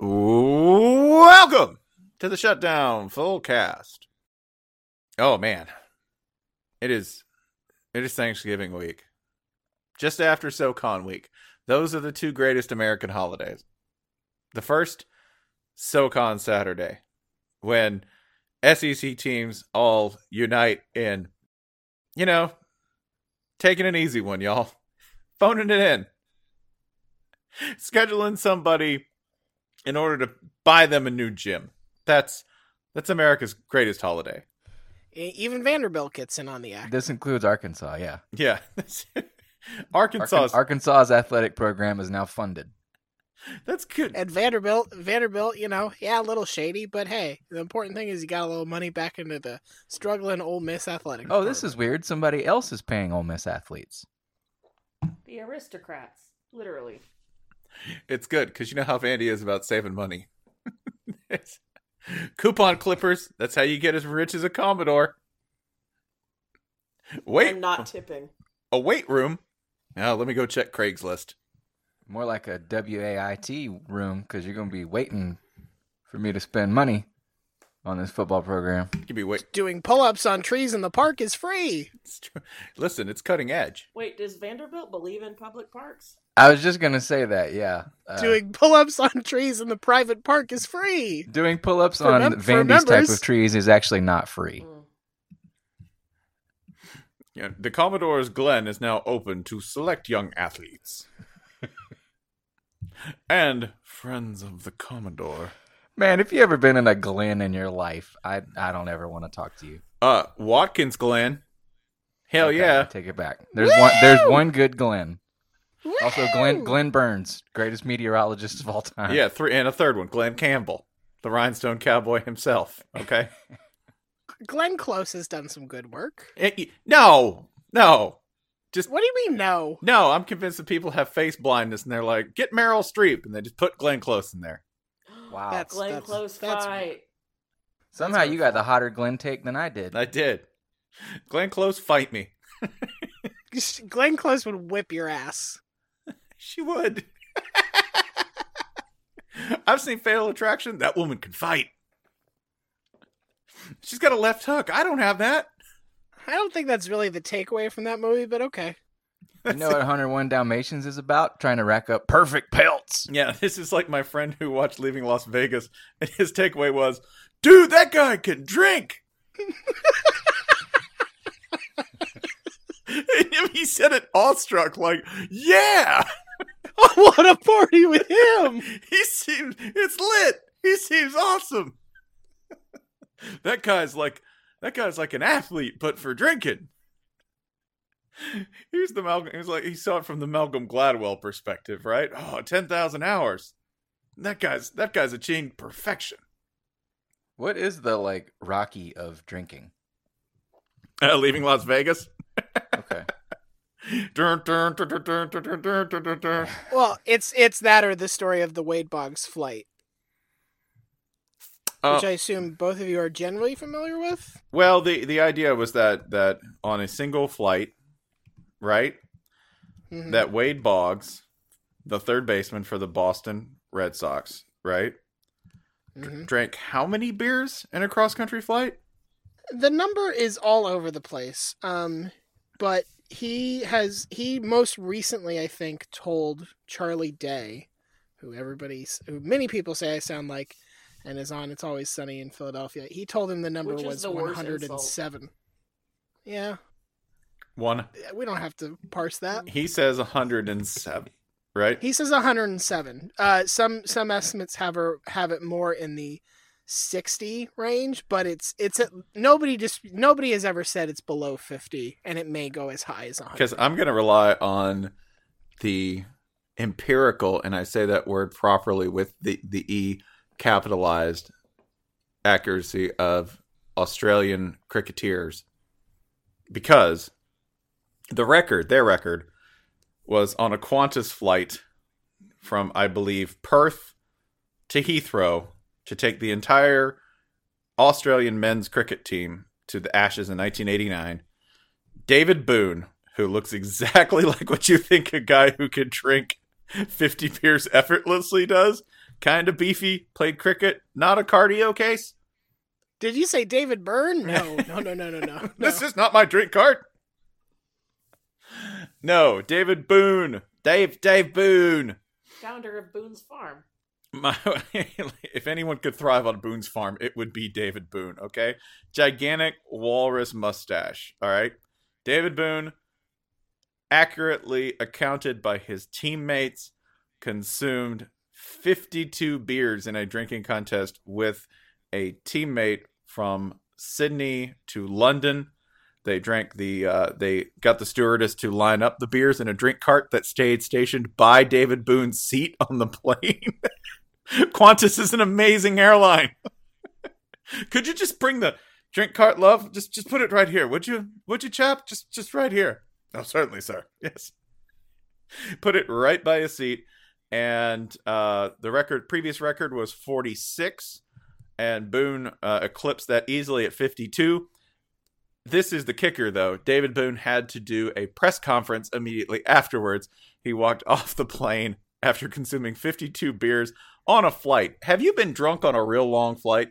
Welcome to the shutdown Fullcast. Oh man. It is it is Thanksgiving week. Just after SoCon week. Those are the two greatest American holidays. The first SoCon Saturday when SEC teams all unite in you know, taking an easy one, y'all. Phoning it in. Scheduling somebody in order to buy them a new gym. That's that's America's greatest holiday. Even Vanderbilt gets in on the act. This includes Arkansas, yeah. Yeah. Arkansas. Arkansas's athletic program is now funded. that's good. At Vanderbilt, Vanderbilt, you know, yeah, a little shady, but hey, the important thing is you got a little money back into the struggling Ole Miss athletic. Oh, this is weird. Somebody else is paying Ole Miss athletes. The aristocrats, literally. It's good because you know how Vandy is about saving money. Coupon clippers. That's how you get as rich as a Commodore. Wait, I'm not tipping. a weight room. Now let me go check Craigslist. More like a WAIT room because you're going to be waiting for me to spend money on this football program. Give me wait. doing pull-ups on trees in the park is free. It's true. Listen, it's cutting edge. Wait, does Vanderbilt believe in public parks? I was just going to say that, yeah. Uh, doing pull-ups on trees in the private park is free. doing pull ups For on mem- Vandy's type of trees is actually not free. Mm. Yeah, the Commodore's Glen is now open to select young athletes. and friends of the Commodore. Man, if you ever been in a Glen in your life, I I don't ever want to talk to you. Uh, Watkins Glen. Hell Okay, I yeah. take it back. There's one. There's one good Glenn. Also, Glenn Glenn Burns, greatest meteorologist of all time. Yeah, three and a third one, Glen Campbell, the rhinestone cowboy himself. Okay. Glenn Close has done some good work. Eh, no, no, just What do you mean no? no. I'm convinced that people have face blindness and they're like, get Meryl Streep, and they just put Glenn Close in there. Wow. That's- Glenn Close that's- fight. Somehow you got the hotter Glenn take than I did. I did. Glenn Close, fight me. Glenn Close would whip your ass. She would. I've seen Fatal Attraction. That woman can fight. She's got a left hook. I don't have that. I don't think that's really the takeaway from that movie, but okay. You know what 101 Dalmatians is about? Trying to rack up perfect pelts. Yeah, this is like my friend who watched Leaving Las Vegas, and his takeaway was, "Dude, that guy can drink." and he said it awestruck, like, "Yeah, I want a party with him! he seems it's lit. He seems awesome." that guy's like, that guy's like an athlete, but for drinking. he the Malcolm. He was like he saw it from the Malcolm Gladwell perspective, right? Oh, 10,000 hours. That guy's that guy's achieved perfection. What is the like Rocky of drinking? Uh, leaving Las Vegas. okay. well, it's it's that or the story of the Wade Boggs flight. Uh, which I assume both of you are generally familiar with. Well, the the idea was that that on a single flight, right? Mhm. That Wade Boggs, the third baseman for the Boston Red Sox, right, Mhm. drank how many beers in a cross country flight? The number is all over the place. Um, but he has he most recently, I think, told Charlie Day, who everybody, who many people say I sound like, and is on It's Always Sunny in Philadelphia. He told him the number Which was the one hundred and seven. Yeah, One. we don't have to parse that. He says 107, right? He says 107. Uh, some some estimates have her have it more in the 60 range, but it's it's at, nobody just nobody has ever said it's below 50, and it may go as high as 100. Because I'm going to rely on the empirical, and I say that word properly with the, the E capitalized accuracy of Australian cricketers. Because the record, their record, was on a Qantas flight from, I believe, Perth to Heathrow to take the entire Australian men's cricket team to the Ashes in 1989. David Boon, who looks exactly like what you think a guy who can drink 50 beers effortlessly does, kind of beefy, played cricket, not a cardio case. Did you say David Byrne? No, no, no, no, no, no. This is not my drink cart. No, David Boon. Dave, Dave Boon. Founder of Boone's Farm. My, if anyone could thrive on Boone's farm, it would be David Boon, okay? Gigantic walrus mustache, all right? David Boon, accurately accounted by his teammates, consumed 52 beers in a drinking contest with a teammate from Sydney to London. They drank the, uh, they got the stewardess to line up the beers in a drink cart that stayed stationed by David Boon's seat on the plane. Qantas is an amazing airline. Could you just bring the drink cart, love? Just just put it right here, would you? Would you, chap? Just just right here. Oh, certainly, sir. Yes. Put it right by his seat, and uh, the record, previous record was forty six, and Boon uh, eclipsed that easily at fifty two. This is the kicker, though. David Boon had to do a press conference immediately afterwards. He walked off the plane after consuming 52 beers on a flight. Have you been drunk on a real long flight?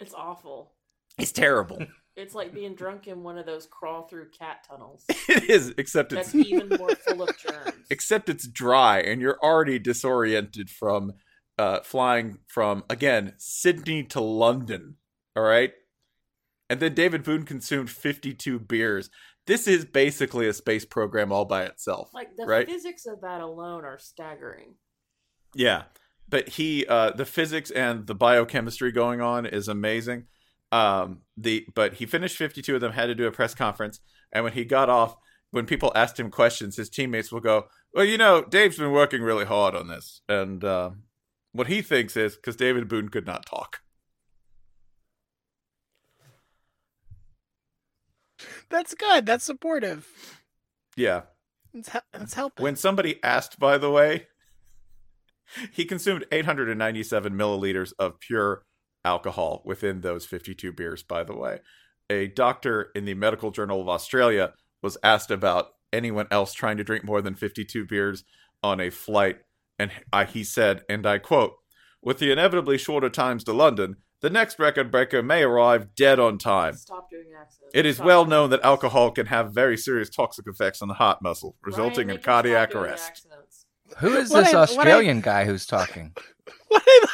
It's awful. It's terrible. It's like being drunk in one of those crawl through cat tunnels. it is, except it's even more full of germs. except it's dry and you're already disoriented from uh flying from again Sydney to London. All right? And then David Boon consumed 52 beers. This is basically a space program all by itself. Like the right? physics of that alone are staggering. Yeah, but he, uh, the physics and the biochemistry going on is amazing. Um, the but he finished fifty two of them. Had to do a press conference, and when he got off, when people asked him questions, his teammates will go, "Well, you know, Dave's been working really hard on this," and uh, what he thinks is because David Boon could not talk. That's good. That's supportive. Yeah, It's, he- it's helping. when somebody asked, by the way, he consumed 897 milliliters of pure alcohol within those 52 beers, by the way. A doctor in the Medical Journal of Australia was asked about anyone else trying to drink more than 52 beers on a flight, and I, he said, and I quote, with the inevitably shorter times to London, the next record breaker may arrive dead on time. Stop doing accents. It is Stop well doing known that accents. alcohol can have very serious toxic effects on the heart muscle, resulting Ryan, in him stop cardiac doing arrest. accents. Who is What this I- what I- Australian guy who's talking? what, I,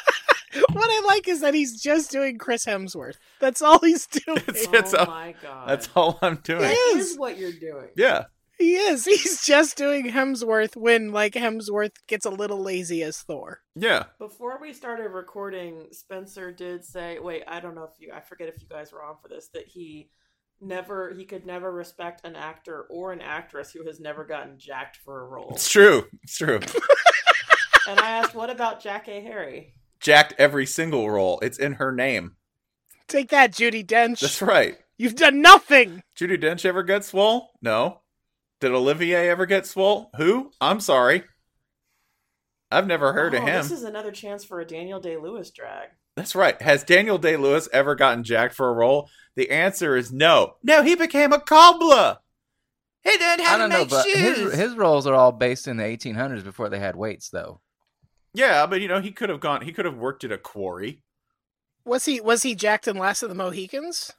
what I like is that he's just doing Chris Hemsworth. That's all he's doing. It's- Oh it's a- my god. That's all I'm doing. Yeah. That is. is what you're doing. Yeah. He is. He's just doing Hemsworth when like Hemsworth gets a little lazy as Thor. Yeah. Before we started recording, Spencer did say, "Wait, I don't know if you I forget if you guys were on for this that he never he could never respect an actor or an actress who has never gotten jacked for a role." It's true. It's true. and I asked, "What about Jackée Harry?" Jacked every single role. It's in her name. Take that, Judi Dench. That's right. You've done nothing. Judi Dench ever get swole? No. Did Olivier ever get swole? Who? I'm sorry. I've never heard oh, of him. This is another chance for a Daniel Day Lewis drag. That's right. Has Daniel Day Lewis ever gotten jacked for a role? The answer is no. No, he became a cobbler. He learned how I don't to know, make but shoes. his his roles are all based in the 1800s before they had weights, though. Yeah, but you know, he could have gone. He could have worked at a quarry. Was he was he jacked in Last of the Mohicans?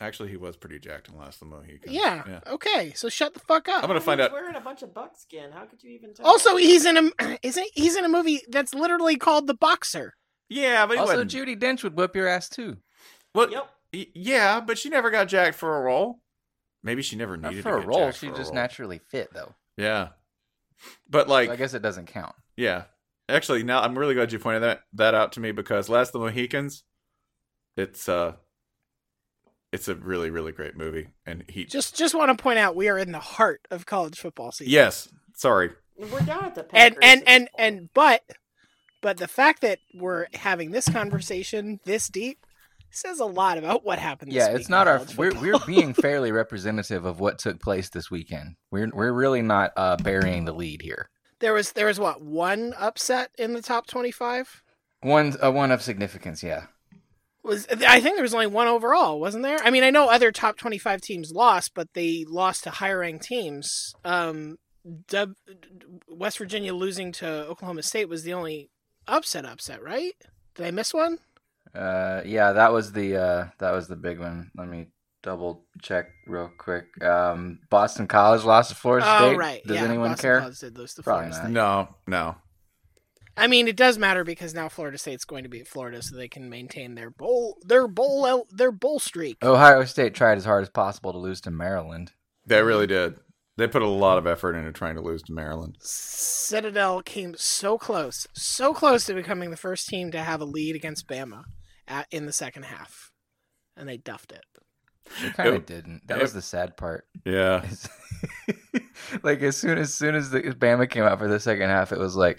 Actually, he was pretty jacked in Last of the Mohicans. Yeah. yeah. Okay, so shut the fuck up. I'm gonna He find was out. wearing a bunch of buckskin. How could you even tell? Also, he's in a isn't he's in a movie that's literally called The Boxer. Yeah, but he Also, wasn't. Judi Dench would whip your ass too. Well, Yep. y- yeah, but she never got jacked for a role. Maybe she never Not needed for to a get role, she just role. naturally fit, though. Yeah, but So like, I guess it doesn't count. yeah. Actually, now I'm really glad you pointed that that out to me because Last of the Mohicans, it's uh, it's a really really great movie, and he Just just want to point out we are in the heart of college football season. yes, sorry, We're down at the and Packers and at and and but but the fact that we're having this conversation this deep says a lot about what happened. This Yeah, week it's not our. We're we're being fairly representative of what took place this weekend. We're we're really not uh, burying the lead here. there was there was what one upset in the top twenty five. One uh, one of significance, yeah. Was I think there was only one overall, wasn't there? I mean, I know other top twenty five teams lost, but they lost to higher ranked teams. Um, Dub, West Virginia losing to Oklahoma State was the only upset, upset, right? Did I miss one? Uh, yeah, that was the uh, that was the big one. Let me double check real quick. Um, Boston College lost to Florida Oh, State. right. Does yeah, anyone Boston care? College did lose to Probably Florida not. State. No, no. I mean, it does matter because now Florida State's going to beat Florida, so they can maintain their bowl, their bowl, el- their bowl streak. Ohio State tried as hard as possible to lose to Maryland. They really did. They put a lot of effort into trying to lose to Maryland. Citadel came so close, so close to becoming the first team to have a lead against Bama at, in the second half, and they duffed it. They kind of It- didn't. That it- was the sad part. Yeah. Like as soon as soon as the Bama came out for the second half, it was like,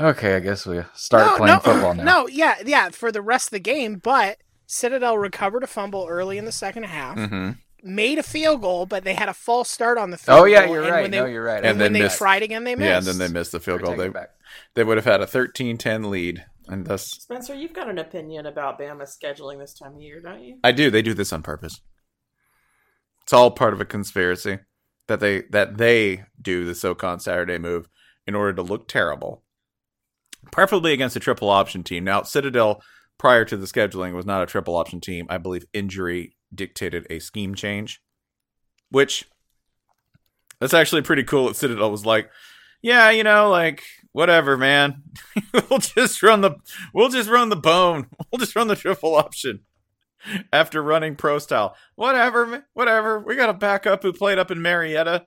okay, I guess we start no, playing no, football now. No, yeah, yeah, for the rest of the game, but Citadel recovered a fumble early in the second half, hmm made a field goal, but they had a false start on the field Oh yeah, goal, you're and right. When they, no, you're right. and, And I when then they missed. tried again, they missed. Yeah, and then they missed the field goal. They they would have had a 13-10 lead, and thus Spencer, you've got an opinion about Bama scheduling this time of year, don't you? I do. They do this on purpose. It's all part of a conspiracy that they that they do the SoCon Saturday move in order to look terrible, preferably against a triple option team. Now, Citadel prior to the scheduling was not a triple option team. I believe injury dictated a scheme change, which that's actually pretty cool. That Citadel was like, yeah, you know, like whatever, man. we'll just run the we'll just run the bone. We'll just run the triple option after running pro style. Whatever, whatever. We got a backup who played up in Marietta.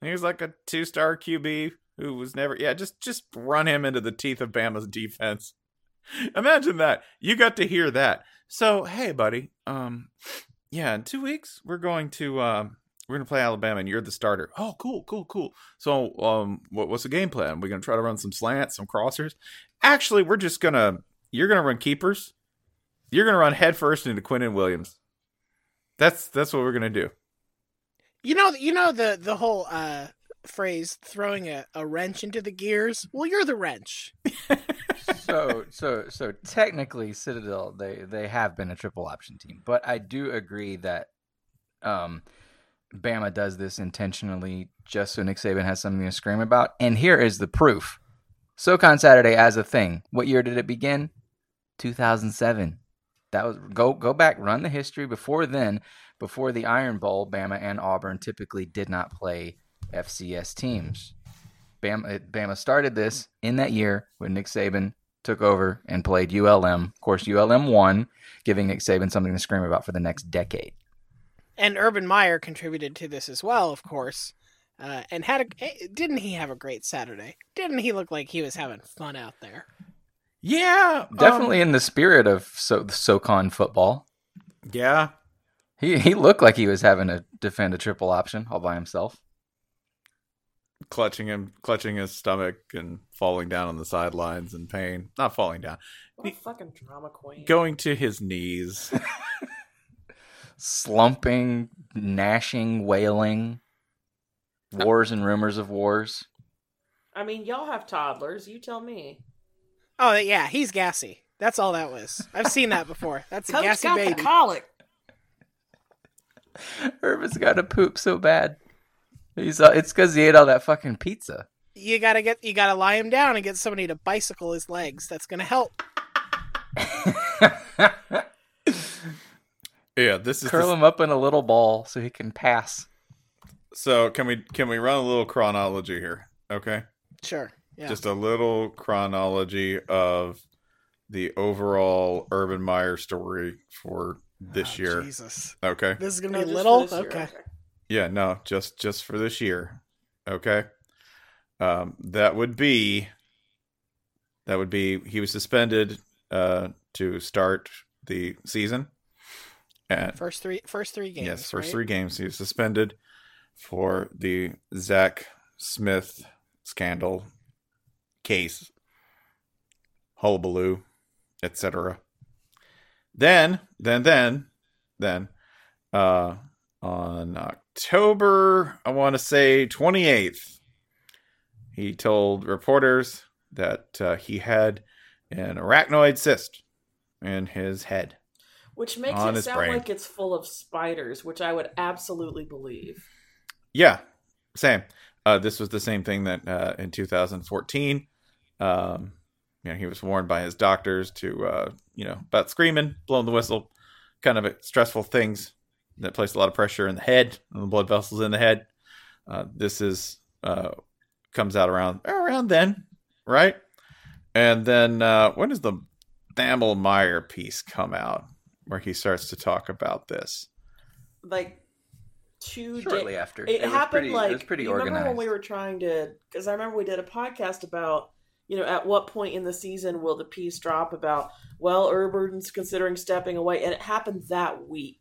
He was like a two star QB who was never. Yeah, just just run him into the teeth of Bama's defense. Imagine that. You got to hear that. So hey, buddy. Um, yeah, in two weeks we're going to um we're gonna play Alabama and you're the starter. Oh, cool, cool, cool. So um, what, what's the game plan? We're gonna try to run some slants, some crossers. Actually, we're just gonna you're gonna run keepers. You're gonna run headfirst into Quinnen Williams. That's that's what we're gonna do. You know, you know the the whole uh, phrase "throwing a, a wrench into the gears." Well, you're the wrench. so so so technically Citadel they they have been a triple option team, but I do agree that um Bama does this intentionally just so Nick Saban has something to scream about. And here is the proof. SoCon Saturday as a thing. What year did it begin? 2007. That was go go back, run the history before then, before the Iron Bowl, Bama and Auburn typically did not play FCS teams. Bama, Bama started this in that year when Nick Saban took over and played ULM. Of course, ULM won, giving Nick Saban something to scream about for the next decade. And Urban Meyer contributed to this as well, of course. Uh, and had a eh, didn't he have a great Saturday? Didn't he look like he was having fun out there? Yeah, um, Definitely in the spirit of so SoCon football. yeah, He he looked like he was having to defend a triple option all by himself. Clutching him, clutching his stomach, and falling down on the sidelines in pain. Not falling down, What a fucking drama queen. going to his knees. Slumping, gnashing, wailing. Wars and rumors of wars. I mean, y'all have toddlers. You tell me. Oh yeah, he's gassy. That's all that was. I've seen that before. That's a Coach gassy got baby. the colic. Urban's got to poop so bad. He's uh, it's because he ate all that fucking pizza. you gotta get you gotta lie him down and get somebody to bicycle his legs. That's gonna help. yeah, this is Curl the- him up in a little ball so he can pass. so. Can we can we run a little chronology here? Okay, Sure. Yeah. just a little chronology of the overall Urban Meyer story for this Oh, year. Jesus. Okay. This is gonna be just for little. this year, Okay. Yeah, no, just just for this year. Okay. Um that would be that would be he was suspended uh to start the season. And First three first three games. yes, first right? three games he was suspended for the Zach Smith scandal case. Hullabaloo, etc. Then, then, then, then, uh, on October, I want to say 28th, he told reporters that uh, he had an arachnoid cyst in his head. Which makes it sound brain. like it's full of spiders, which I would absolutely believe. Yeah, same. Uh, this was the same thing that uh, in 2014, um, you know, he was warned by his doctors to, uh, you know, about screaming, blowing the whistle, kind of stressful things that place a lot of pressure in the head, and the blood vessels in the head. Uh, this is uh, comes out around around then, right? And then uh, when does the Thamel Meyer piece come out, where he starts to talk about this? Like two Shortly days. after. It, was happened pretty, like it was pretty you organized. remember when we were trying to because I remember we did a podcast about you know at what point in the season will the piece drop about well Urban's considering stepping away and it happened that week.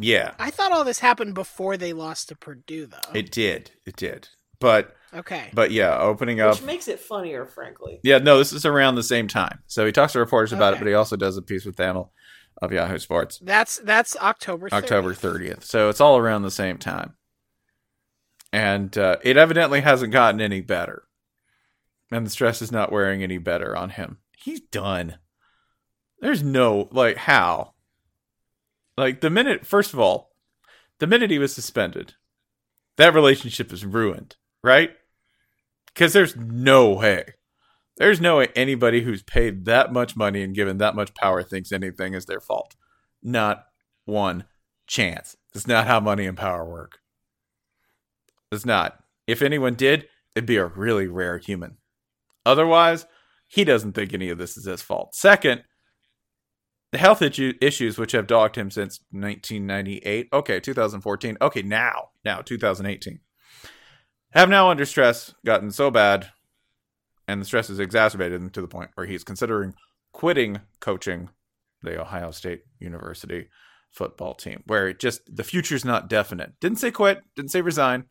Yeah, I thought all this happened before they lost to Purdue, though. it did, it did. But okay. but yeah, opening up. Which makes it funnier, frankly. Yeah, no, this is around the same time. So he talks to reporters about it, but he also does a piece with Thamel of Yahoo Sports. That's that's October 30th. October 30th. So it's all around the same time. And uh, it evidently hasn't gotten any better. And the stress is not wearing any better on him. He's done. There's no, like, how? Like, the minute, first of all, the minute he was suspended, that relationship is ruined, right? Because there's no way. There's no way anybody who's paid that much money and given that much power thinks anything is their fault. Not one chance. It's not how money and power work. It's not. If anyone did, it'd be a really rare human. Otherwise, he doesn't think any of this is his fault. Second, the health issue, issues which have dogged him since 1998, okay, 2014, okay, now, now, 2018, have now under stress gotten so bad, and the stress is exacerbated to the point where he's considering quitting coaching the Ohio State University football team, where it just the future's not definite. Didn't say quit, didn't say resign.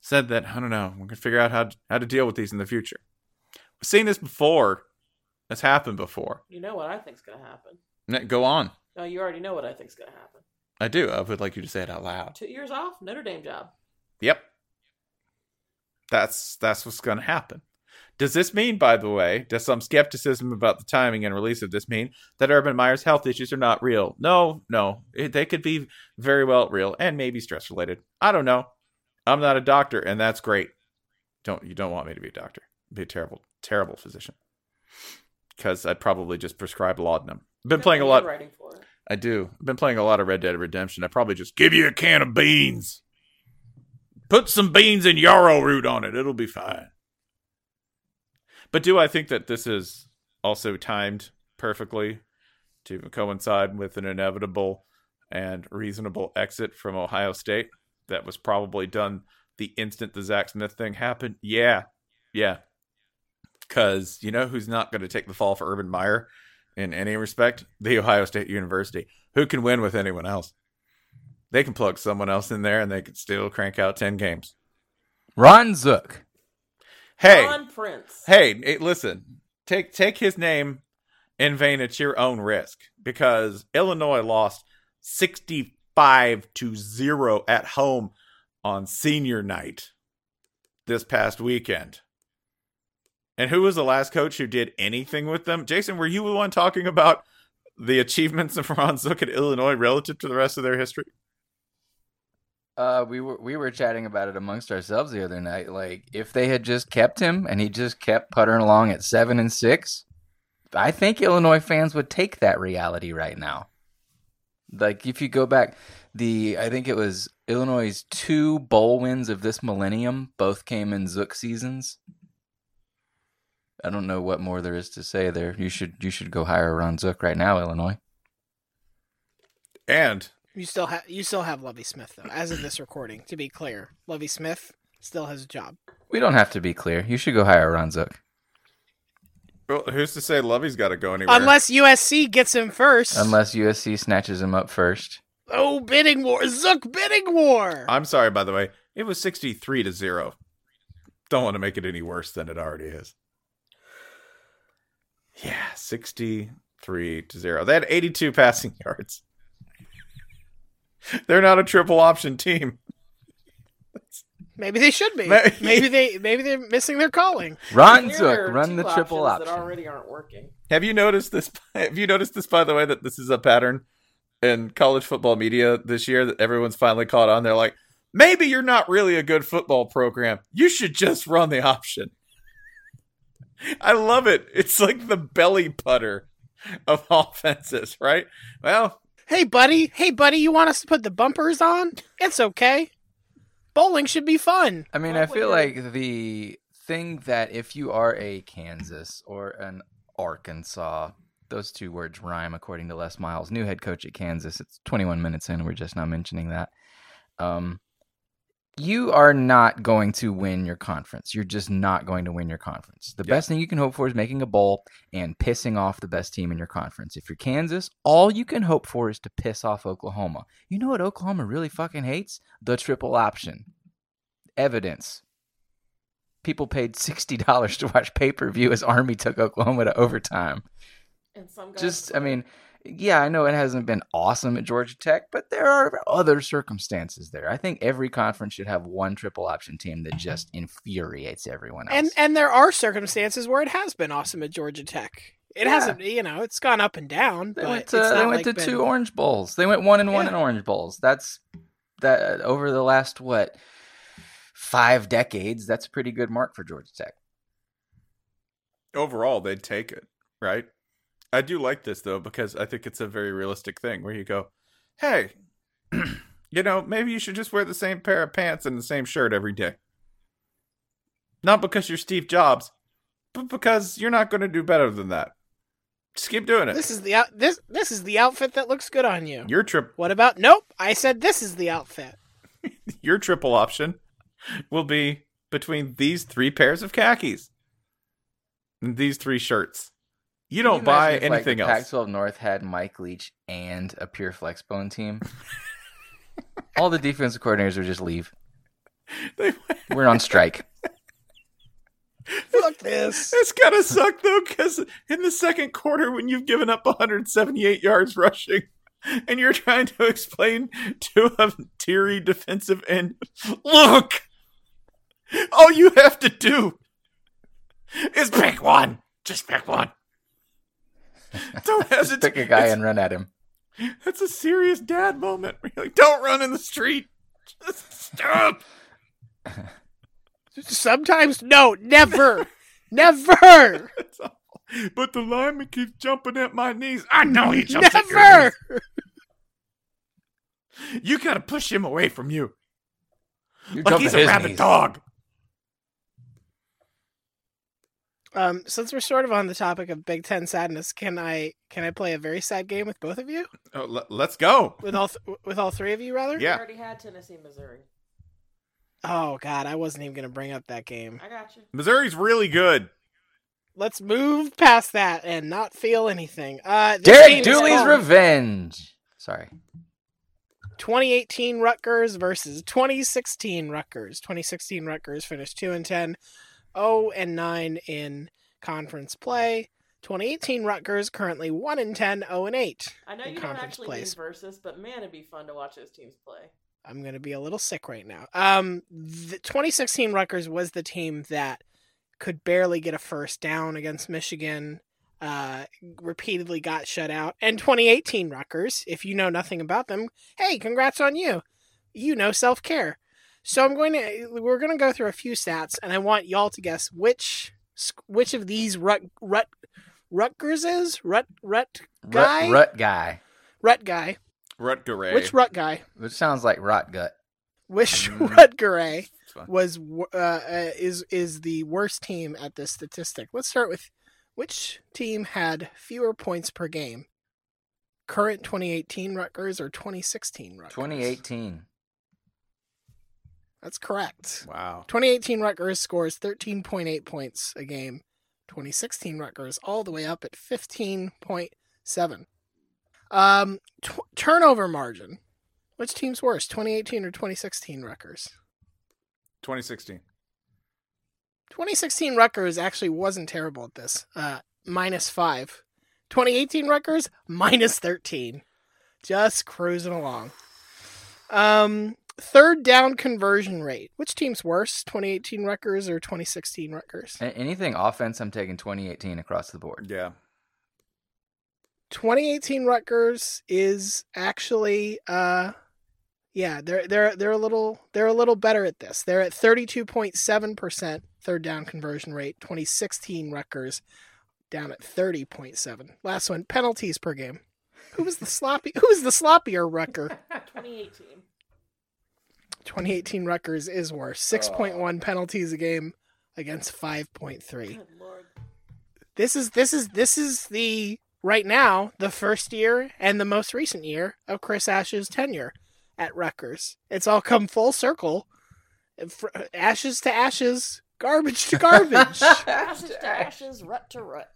Said that I don't know. We're gonna figure out how to, how to deal with these in the future. We've seen this before. It's happened before. You know what I think's gonna happen. Go on. No, you already know what I think's gonna happen. I do. I would like you to say it out loud. Two years off, Notre Dame job. Yep. That's that's what's going to happen. Does this mean, by the way, does some skepticism about the timing and release of this mean that Urban Meyer's health issues are not real? No, no. It- they could be very well real and maybe stress related. I don't know. I'm not a doctor, and that's great. Don't you don't want me to be a doctor? Be a terrible, terrible physician. Because I'd probably just prescribe laudanum. Been playing a lot. Writing for it. I do. I've been playing a lot of Red Dead Redemption. I probably just give you a can of beans. Put some beans and yarrow root on it. It'll be fine. But do I think that this is also timed perfectly to coincide with an inevitable and reasonable exit from Ohio State that was probably done the instant the Zach Smith thing happened? Yeah. Yeah. Because you know who's not going to take the fall for Urban Meyer in any respect? The Ohio State University. Who can win with anyone else? They can plug someone else in there and they can still crank out 10 games. Ron Zook. Hey, Ron Prince. hey, hey, listen. Take take his name in vain at your own risk because Illinois lost 65 to 0 at home on senior night this past weekend. And who was the last coach who did anything with them? Jason, were you the one talking about the achievements of Ron Zook at Illinois relative to the rest of their history? Uh, we were we were chatting about it amongst ourselves the other night. Like, if they had just kept him and he just kept puttering along at seven and six, I think Illinois fans would take that reality right now. Like, if you go back, the I think it was Illinois' two bowl wins of this millennium both came in Zook seasons. I don't know what more there is to say there. You should you should go hire Ron Zook right now, Illinois. And You still have you still have Lovie Smith though. As of this recording, to be clear, Lovie Smith still has a job. We don't have to be clear. You should go hire Ron Zook. well, who's to say Lovie's got to go anywhere? Unless USC gets him first. Unless USC snatches him up first. oh, bidding war, Zook bidding war. I'm sorry, by the way. It was 63 to 0. Don't want to make it any worse than it already is. Yeah, 63 to 0. They had 82 passing yards. They're not a triple option team. Maybe they should be. Maybe- Maybe they maybe they're missing their calling. Ron Zook, run the triple options option. that already aren't working. Have you noticed this? Have you noticed this, by the way, that this is a pattern in college football media this year that everyone's finally caught on? They're like, maybe you're not really a good football program. You should just run the option. I love it. It's like the belly putter of offenses, right? Well, Hey, buddy. Hey, buddy. You want us to put the bumpers on? It's okay. Bowling should be fun. I mean, What I feel would- like the thing that if you are a Kansas or an Arkansas, those two words rhyme according to Les Miles, new head coach at Kansas. It's 21 minutes in. We're just now mentioning that. Um, you are not going to win your conference. You're just not going to win your conference. The Yeah. best thing you can hope for is making a bowl and pissing off the best team in your conference. If you're Kansas, all you can hope for is to piss off Oklahoma. You know what Oklahoma really fucking hates? The triple option. Evidence. People paid $60 to watch pay per view as Army took Oklahoma to overtime. And some guys Just, I mean, yeah, I know it hasn't been awesome at Georgia Tech, but there are other circumstances there. I think every conference should have one triple option team that mm-hmm. just infuriates everyone else. And and there are circumstances where it has been awesome at Georgia Tech. It Yeah. hasn't, you know, it's gone up and down. they but went to they went like to been- two Orange Bowls. They went one and one Yeah. in Orange Bowls. That's that over the last what five decades. That's a pretty good mark for Georgia Tech. overall they'd take it, right? I do like this though because I think it's a very realistic thing where you go, "Hey, you know, maybe you should just wear the same pair of pants and the same shirt every day." Not because you're Steve Jobs, but because you're not going to do better than that. Just keep doing it. This is the out this this is the outfit that looks good on you. your trip What about nope? I said this is the outfit. your triple option will be between these three pairs of khakis and these three shirts. You don't buy if, anything the else. Pac-12 North had Mike Leach and a pure flexbone team. All the defensive coordinators would just leave. They- We're on strike. Fuck this. It's gotta suck though, because in the second quarter, when you've given up 178 yards rushing, and you're trying to explain to a teary defensive end, look, all you have to do is pick one. Just pick one. Don't hesitate. pick a guy It's- and run at him. That's a serious dad moment. Like, don't run in the street. Just stop. Sometimes no, never. never. But the lineman keeps jumping at my knees. I know he jumps at your knees. You gotta push him away from you. You're Like he's a rabid knees. dog. Um, since we're sort of on the topic of Big Ten sadness, can I can I play a very sad game with both of you? Oh, le- let's go. With all th- with all three of you, rather? We Yeah. already had Tennessee, Missouri. Oh God, I wasn't even gonna bring up that game. I got you. Missouri's really good. Let's move past that and not feel anything. Uh, Derek Dooley's revenge. Sorry. 2018 Rutgers versus 2016 Rutgers. 2016 Rutgers finished 2 and 10, 0 and 9 in conference play. 2018 Rutgers currently 1 and 10, 0 and 8. I know you don't actually plays. mean versus, but man, it'd be fun to watch those teams play. I'm going to be a little sick right now. Um, the 2016 Rutgers was the team that could barely get a first down against Michigan. Uh, repeatedly got shut out. And 2018 Rutgers, if you know nothing about them, hey, congrats on you. You know self care. So I'm going to we're going to go through a few stats, and I want y'all to guess which which of these Rut Rut Rutgers is Rut Rut guy Rut, rut guy, Rut guy. Rutger. Which Rut guy? which sounds like rot gut. Which Mm. Rutger was uh, uh, is is the worst team at this statistic. Let's start with which team had fewer points per game. Current 2018 Rutgers or 2016 Rutgers? 2018. That's correct. Wow. 2018 Rutgers scores 13.8 points a game. 2016 Rutgers all the way up at 15.7. Um, tw- turnover margin. Which team's worse, 2018 or 2016 Rutgers? 2016. 2016 Rutgers actually wasn't terrible at this. Uh, minus five. 2018 Rutgers minus 13. Just cruising along. Um, third down conversion rate. Which team's worse, 2018 Rutgers or 2016 Rutgers? A- Anything offense, I'm taking 2018 across the board. Yeah. 2018 Rutgers is actually uh yeah, they're they're they're a little they're a little better at this. They're at 32.7% third down conversion rate. 2016 Rutgers down at 30.7. Last one, penalties per game. Who was the sloppy? Who was the sloppier Rucker? 2018. 2018 Rutgers is worse. 6.1 penalties a game against 5.3. Good lord. This is this is this is the right now the first year and the most recent year of Chris Ash's tenure at Rutgers. It's all come full circle. Ashes to ashes, garbage to garbage. Ashes to ashes, rut to rut.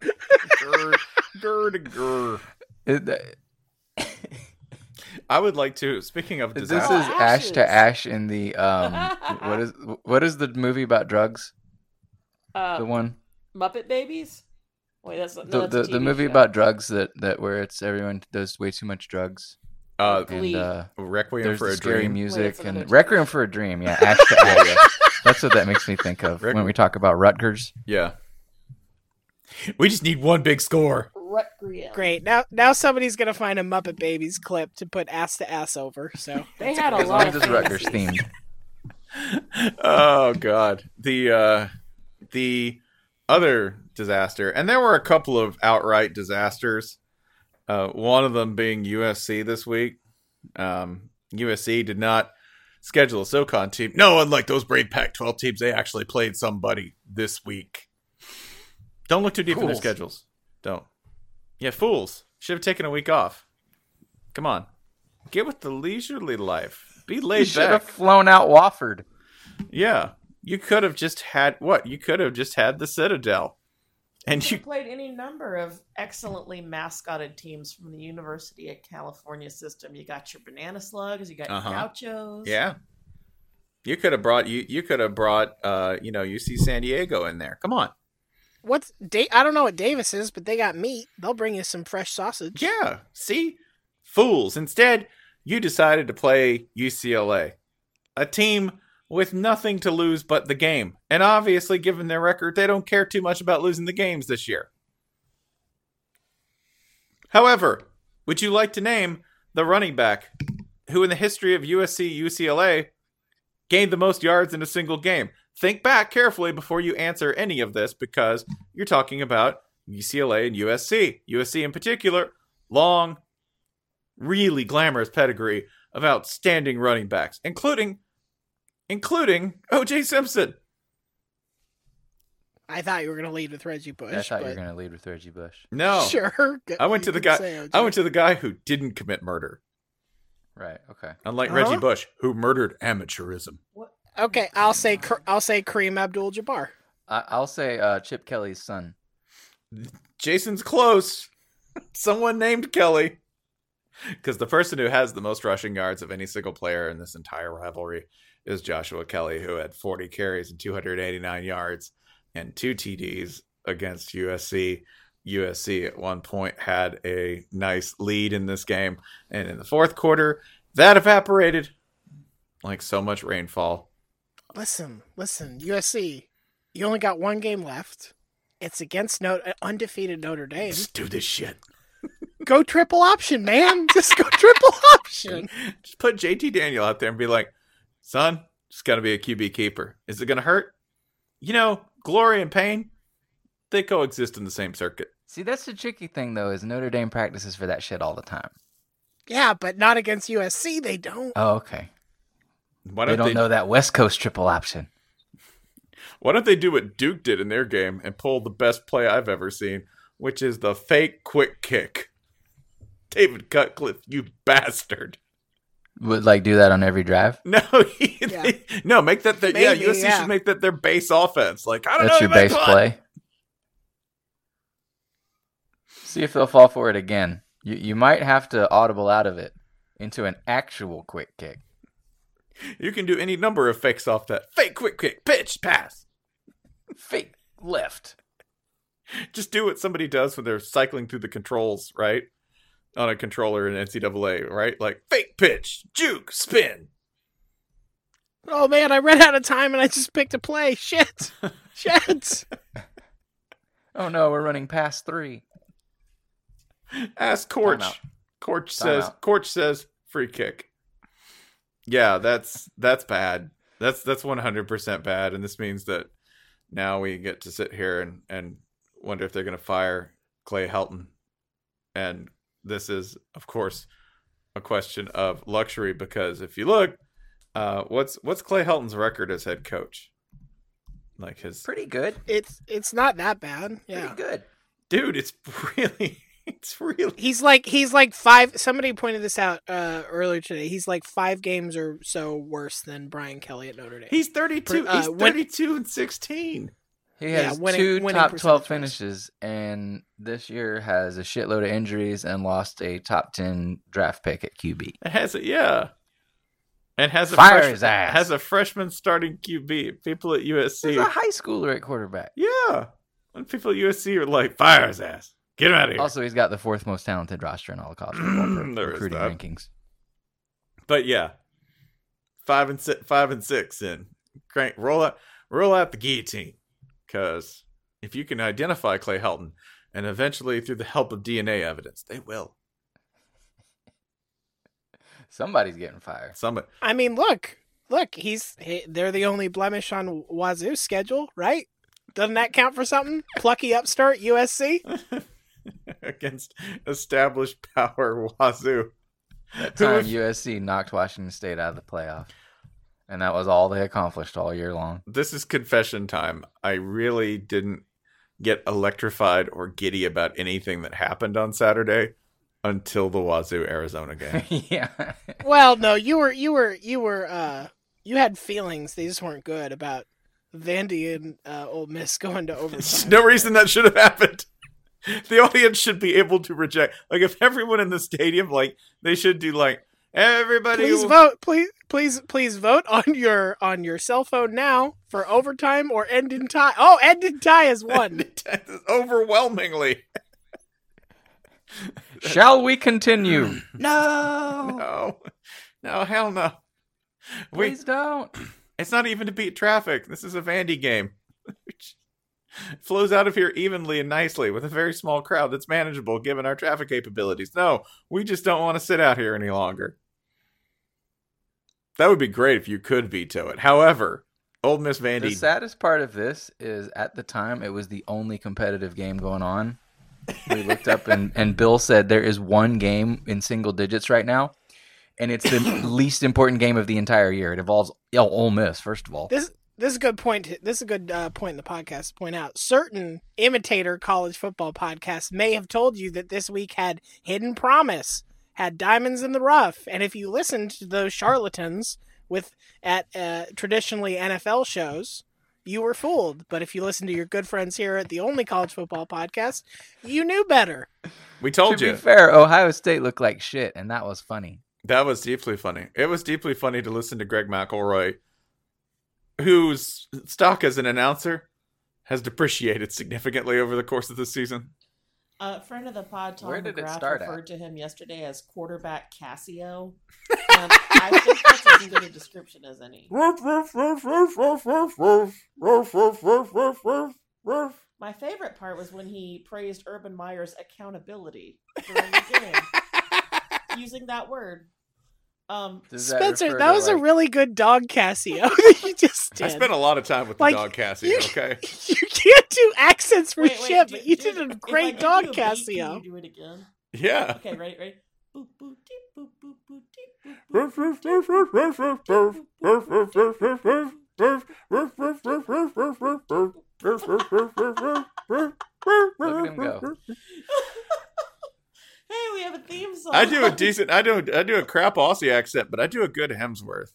grr, grr to grr. It- I would like to. Speaking of this is Oh, Ash to. Ash in the um. what is what is the movie about drugs? Uh, The one Muppet Babies? Wait, that's no, the that's a the, the movie show. about drugs that that where it's everyone does way too much drugs uh, Glee. and uh, Requiem there's for the a scary Dream. music that's another and TV Requiem for a Dream. Yeah, Ash to Ash. That's what that makes me think of Requiem. when we talk about Rutgers. Yeah. We just need one big score. Rutgrium. Great. Now now somebody's gonna find a Muppet Babies clip to put ass to ass over. So They had a As lot long as of it's Rutgers fantasies. themed. oh god the uh the other disaster and there were a couple of outright disasters uh one of them being usc this week um usc did not schedule a socon team no unlike those brave pac 12 teams they actually played somebody this week don't look too deep in their schedules don't yeah fools should have taken a week off come on get with the leisurely life be You laid should back have flown out Wofford. yeah. You could have just had what? You could have just had the Citadel. And You you played any number of excellently mascotted teams from the University of California system. You got your banana slugs, you got Uh-huh. your gauchos. Yeah. You could have brought you you could have brought uh, you know, UC San Diego in there. Come on. What's da- I don't know what Davis is, but they got meat. They'll bring you some fresh sausage. Yeah. See? Fools. Instead, you decided to play UCLA. A team with nothing to lose but the game. And obviously, given their record, they don't care too much about losing the games this year. However, would you like to name the running back who, in the history of USC UCLA, gained the most yards in a single game? Think back carefully before you answer any of this because you're talking about UCLA and USC. USC, in particular, long, really glamorous pedigree of outstanding running backs, including including OJ Simpson. I thought you were gonna lead with Reggie Bush. I thought you were going to lead with Reggie Bush. No, Sure. I went to the guy. I went to the guy who didn't commit murder, Right. Okay. unlike Huh? Reggie Bush, who murdered amateurism. Okay, I'll say I'll say Kareem Abdul-Jabbar. I, I'll say uh, Chip Kelly's son. Jason's close. Someone named Kelly. Because the person who has the most rushing yards of any single player in this entire rivalry is Joshua Kelley, who had 40 carries and 289 yards and two TDs against USC. USC at one point had a nice lead in this game. And in the fourth quarter, that evaporated like so much rainfall. Listen, listen, USC. You only got one game left. It's against no- uh, undefeated Notre Dame. Just do this shit. Go triple option, man. Just go triple option. Just put JT Daniel out there and be like, son, it's got to be a QB keeper. Is it going to hurt? You know, glory and pain, they coexist in the same circuit. See, that's the tricky thing, though, is Notre Dame practices for that shit all the time. Yeah, but not against USC. They don't. Oh, okay. Why They don't don't they, know that West Coast triple option. Why don't they do what Duke did in their game and pull the best play I've ever seen, which is the fake quick kick? David Cutcliffe, you bastard! Would like do that on every drive. No, Yeah. no, make that. Their, yeah, Maybe, USC yeah. should make that their base offense. Like I don't That's know, your you might base punt. play. See if they'll fall for it again. You you might have to audible out of it into an actual quick kick. You can do any number of fakes off that fake quick kick, pitch, pass. Fake left. just do what somebody does when they're cycling through the controls, right? On a controller in NCAA, right? Like fake pitch, juke, spin. Oh man, I ran out of time and I just picked a play. Shit. Shit. Oh no, we're running past three. Ask Corch. Timeout. Corch says Timeout. Corch says free kick. Yeah, that's that's bad. That's that's one hundred percent bad, and this means that now we get to sit here and and wonder if they're going to fire Clay Helton, and this is of course a question of luxury because if you look, uh, what's what's Clay Helton's record as head coach? Like his Pretty good. It's it's not that bad. Yeah. Pretty good. dude, it's really it's really He's like he's like five. Somebody pointed this out uh, earlier today. He's like five games or so worse than Brian Kelly at Notre Dame. he's thirty two. Uh, he's when- thirty two and sixteen. He Yeah, has winning- two winning top twelve finishes, and this year has a shitload of injuries and lost a top ten draft pick at QB. It has a yeah. And has a Fire freshman, his ass. has a freshman starting QB. People at He's USC, a high schooler at quarterback. yeah. And people at USC are like, fire his ass, get him out of here. Also, he's got the fourth most talented roster in all of college football per recruiting rankings. but yeah, five and six, five and six, and crank roll out, roll out the guillotine. Because if you can identify Clay Helton, and eventually through the help of DNA evidence, they will. Somebody's getting fired. Somebody, I mean, look, look. He's he, they're the only blemish on Wazoo's schedule, right? Doesn't that count for something? Plucky upstart USC. against established power Wazoo. That time USC knocked Washington State out of the playoff, and that was all they accomplished all year long. this is confession time. I really didn't get electrified or giddy about anything that happened on Saturday until the Wazoo Arizona game. yeah, Well, no, you were you were you were uh you had feelings. They just weren't good about Vandy and uh, Ole Miss going to There's overtime. no reason that should have happened. The audience should be able to reject. Like if everyone in the stadium, like they should do, like everybody. Please will- vote. Please, please, please vote on your on your cell phone now for overtime or end in tie. Oh, end in tie is one. overwhelmingly. shall we continue? no, No, no, hell no. We please don't. It's not even to beat traffic. This is a Vandy game. Which flows out of here evenly and nicely with a very small crowd that's manageable given our traffic capabilities. No, we just don't want to sit out here any longer. That would be great if you could veto it. However, Ole Miss Vandy. The saddest part of this is at the time it was the only competitive game going on. We looked up and, and Bill said there is one game in single digits right now, and it's the least important game of the entire year. It involves oh, Ole Miss, first of all. This this is a good point. to- This is a good uh, point in the podcast to point out. Certain imitator college football podcasts may have told you that this week had hidden promise, had diamonds in the rough, and if you listened to those charlatans with at uh, traditionally NFL shows, you were fooled. But if you listen to your good friends here at the only college football podcast, you knew better. we told to you be fair, Ohio State looked like shit, and that was funny. that was deeply funny. It was deeply funny to listen to Greg McElroy, whose stock as an announcer has depreciated significantly over the course of the season. A friend of the pod, Tom Where did it McGrath, start at? referred to him yesterday as quarterback Casio. And um, I think that's as good a description as any. My favorite part was when he praised Urban Meyer's accountability during the game, using that word. Um, Does that Spencer, that to, was a really good dog Casio that you just did. I spent a lot of time with the Like, dog Cassie. you- Okay, you can't do accents for wait, wait, shit, do- but you do- did a if I great give dog you a beat, Casio. Can you do it again? yeah. Okay, ready, ready. Boop, boop, deep, boop, boop, boop, deep, boop, boop, boop, deep, boop, boop, boop, boop, Look at him go. Hey, we have a theme song. I do a decent. I do. I do a crap Aussie accent, but I do a good Hemsworth.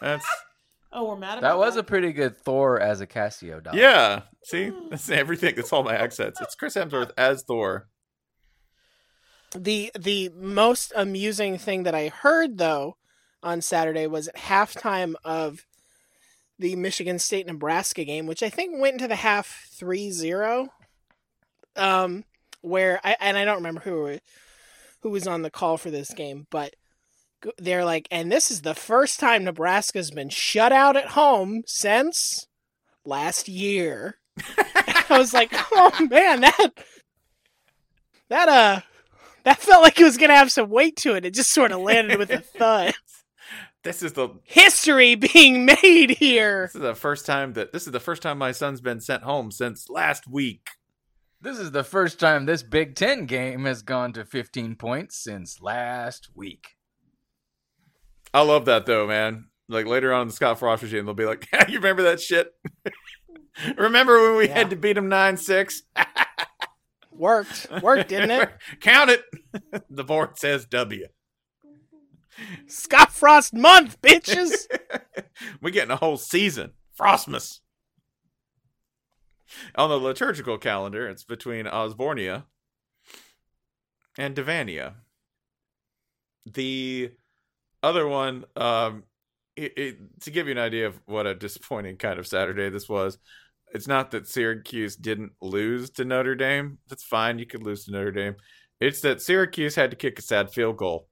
That's Oh, we're mad about That was a pretty good Thor as a Casio dog. yeah. See, that's everything. That's all my accents. It's Chris Hemsworth as Thor. The the most amusing thing that I heard though on Saturday was at halftime of the Michigan State Nebraska game, which I think went into the half 3-0. Um where I and I don't remember who who was on the call for this game, but they're like and this is the first time Nebraska's been shut out at home since last year. I was like, "Oh man, that that uh that felt like it was gonna have some weight to it. It just sort of landed with a thud. This is the History being made here. this is the first time that this is the first time my son's been sent home since last week. This is the first time this Big Ten game has gone to 15 points since last week. I love that though, man. Like later on in the Scott Frost regime, they'll be like, "You remember that shit? remember when we Yeah. had to beat them nine six? Worked. Worked, didn't it? Count it. the board says W. Scott Frost month, bitches. We're getting a whole season. Frostmas. On the liturgical calendar, it's between Osbornia and Devania. The other one, um, it, it, to give you an idea of what a disappointing kind of Saturday this was, it's not that Syracuse didn't lose to Notre Dame. That's fine. You could lose to Notre Dame. It's that Syracuse had to kick a sad field goal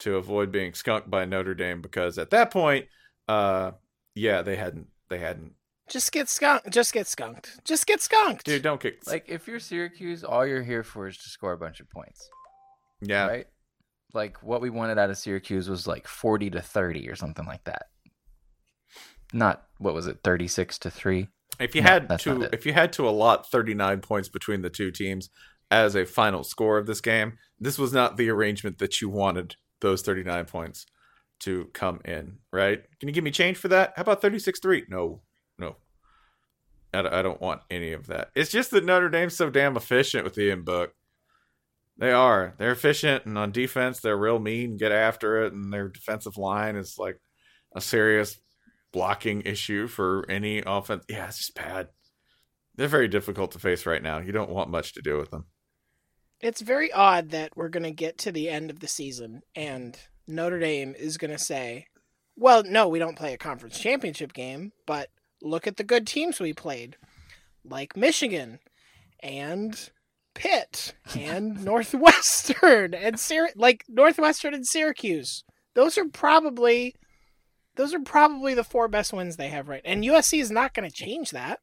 to avoid being skunked by Notre Dame because at that point, uh, yeah, they hadn't, they hadn't. Just get skunked. Just get skunked. Just get skunked. Dude, don't kick. Like, if you're Syracuse, all you're here for is to score a bunch of points, yeah, right? Like, what we wanted out of Syracuse was like 40 to 30 or something like that. Not, what was it, 36 to 3? If you No, had to, if you had to allot 39 points between the two teams as a final score of this game, this was not the arrangement that you wanted those 39 points to come in, right? Can you give me change for that? How about 36-3? No, no. I, I don't want any of that. It's just that Notre Dame's so damn efficient with Ian Book. They are. They're efficient, and on defense, they're real mean, get after it, and their defensive line is like a serious blocking issue for any offense. Yeah, it's just bad. They're very difficult to face right now. You don't want much to do with them. It's very odd that we're going to get to the end of the season and Notre Dame is going to say, well, no, we don't play a conference championship game, but look at the good teams we played, like Michigan and Pitt and Northwestern and Syr- like Northwestern and Syracuse. Those are probably those are probably the four best wins they have right. And USC is not going to change that.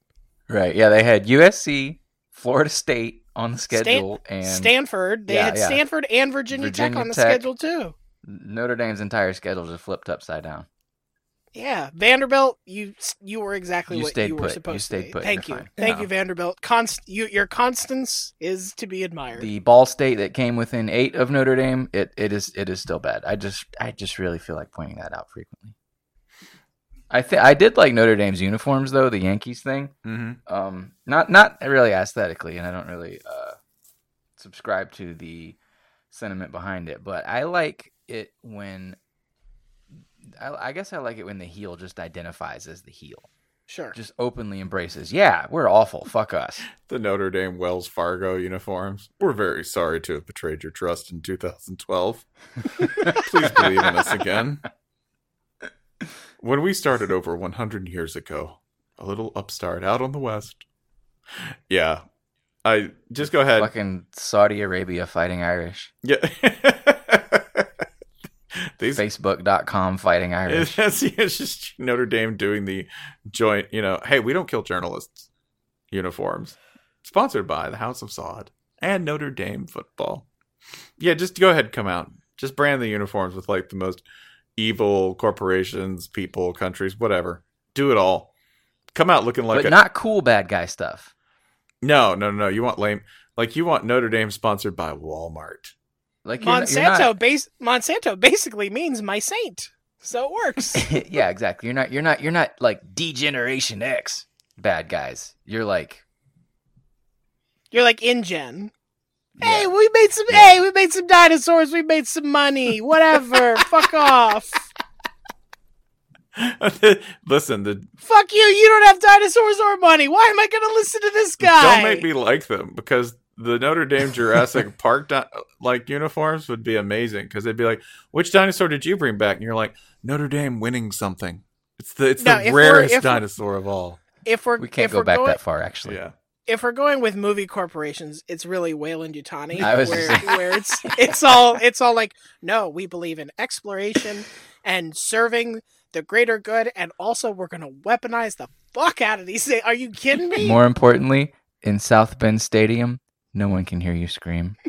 Right. Yeah, they had USC, Florida State on the Stan- schedule, and Stanford, they Yeah, had yeah. Stanford and Virginia, Tech on the Tech. schedule too. Notre Dame's entire schedule just flipped upside down. Yeah, Vanderbilt, you you were exactly You what stayed you were put. You supposed stayed to be. put. Thank You're you, fine. thank Yeah. you, Vanderbilt. Const, you, your constance is to be admired. The Ball State that came within eight of Notre Dame, it, it is it is still bad. I just I just really feel like pointing that out frequently. I think I did like Notre Dame's uniforms though, the Yankees thing. Mm-hmm. Um, not not really aesthetically, and I don't really uh, subscribe to the sentiment behind it. But I like it when I, I guess I like it when the heel just identifies as the heel, sure. just openly embraces. Yeah, we're awful. Fuck us. The Notre Dame Wells Fargo uniforms. We're very sorry to have betrayed your trust in 2012. Please believe in us again. When we started over 100 years ago, a little upstart out on the west. Yeah. I just go ahead. Fucking Saudi Arabia fighting Irish. Yeah. These Facebook.com fighting Irish. It's, it's just Notre Dame doing the joint, you know, hey, we don't kill journalists uniforms. Sponsored by the House of Sod and Notre Dame football. Yeah, just go ahead and come out. Just brand the uniforms with like the most evil corporations, people, countries, whatever. Do it all. Come out looking like but a not cool bad guy stuff. No, no, no. You want lame like you want Notre Dame sponsored by Walmart. Like you're not- you're Monsanto not- base Monsanto basically means my saint, so it works. yeah, exactly. You're not you're not you're not like D-Generation X bad guys. You're like You're like InGen. yeah. Hey, we made some. Hey, we made some dinosaurs. We made some money. Whatever. Fuck off. Listen, the Fuck you. You don't have dinosaurs or money. Why am I going to listen to this guy? Don't make me like them because the Notre Dame Jurassic Park di- like uniforms would be amazing because they'd be like, "Which dinosaur did you bring back?" And you're like, "Notre Dame winning something." It's the it's No, the rarest if dinosaur of all. If we're we can't go back going, that far actually. Yeah, if we're going with movie corporations, it's really Weyland-Yutani, I was where, just- where it's it's all it's all like, no, we believe in exploration and serving the greater good, and also we're gonna weaponize the fuck out of these things. Are you kidding me? More importantly, in South Bend Stadium, no one can hear you scream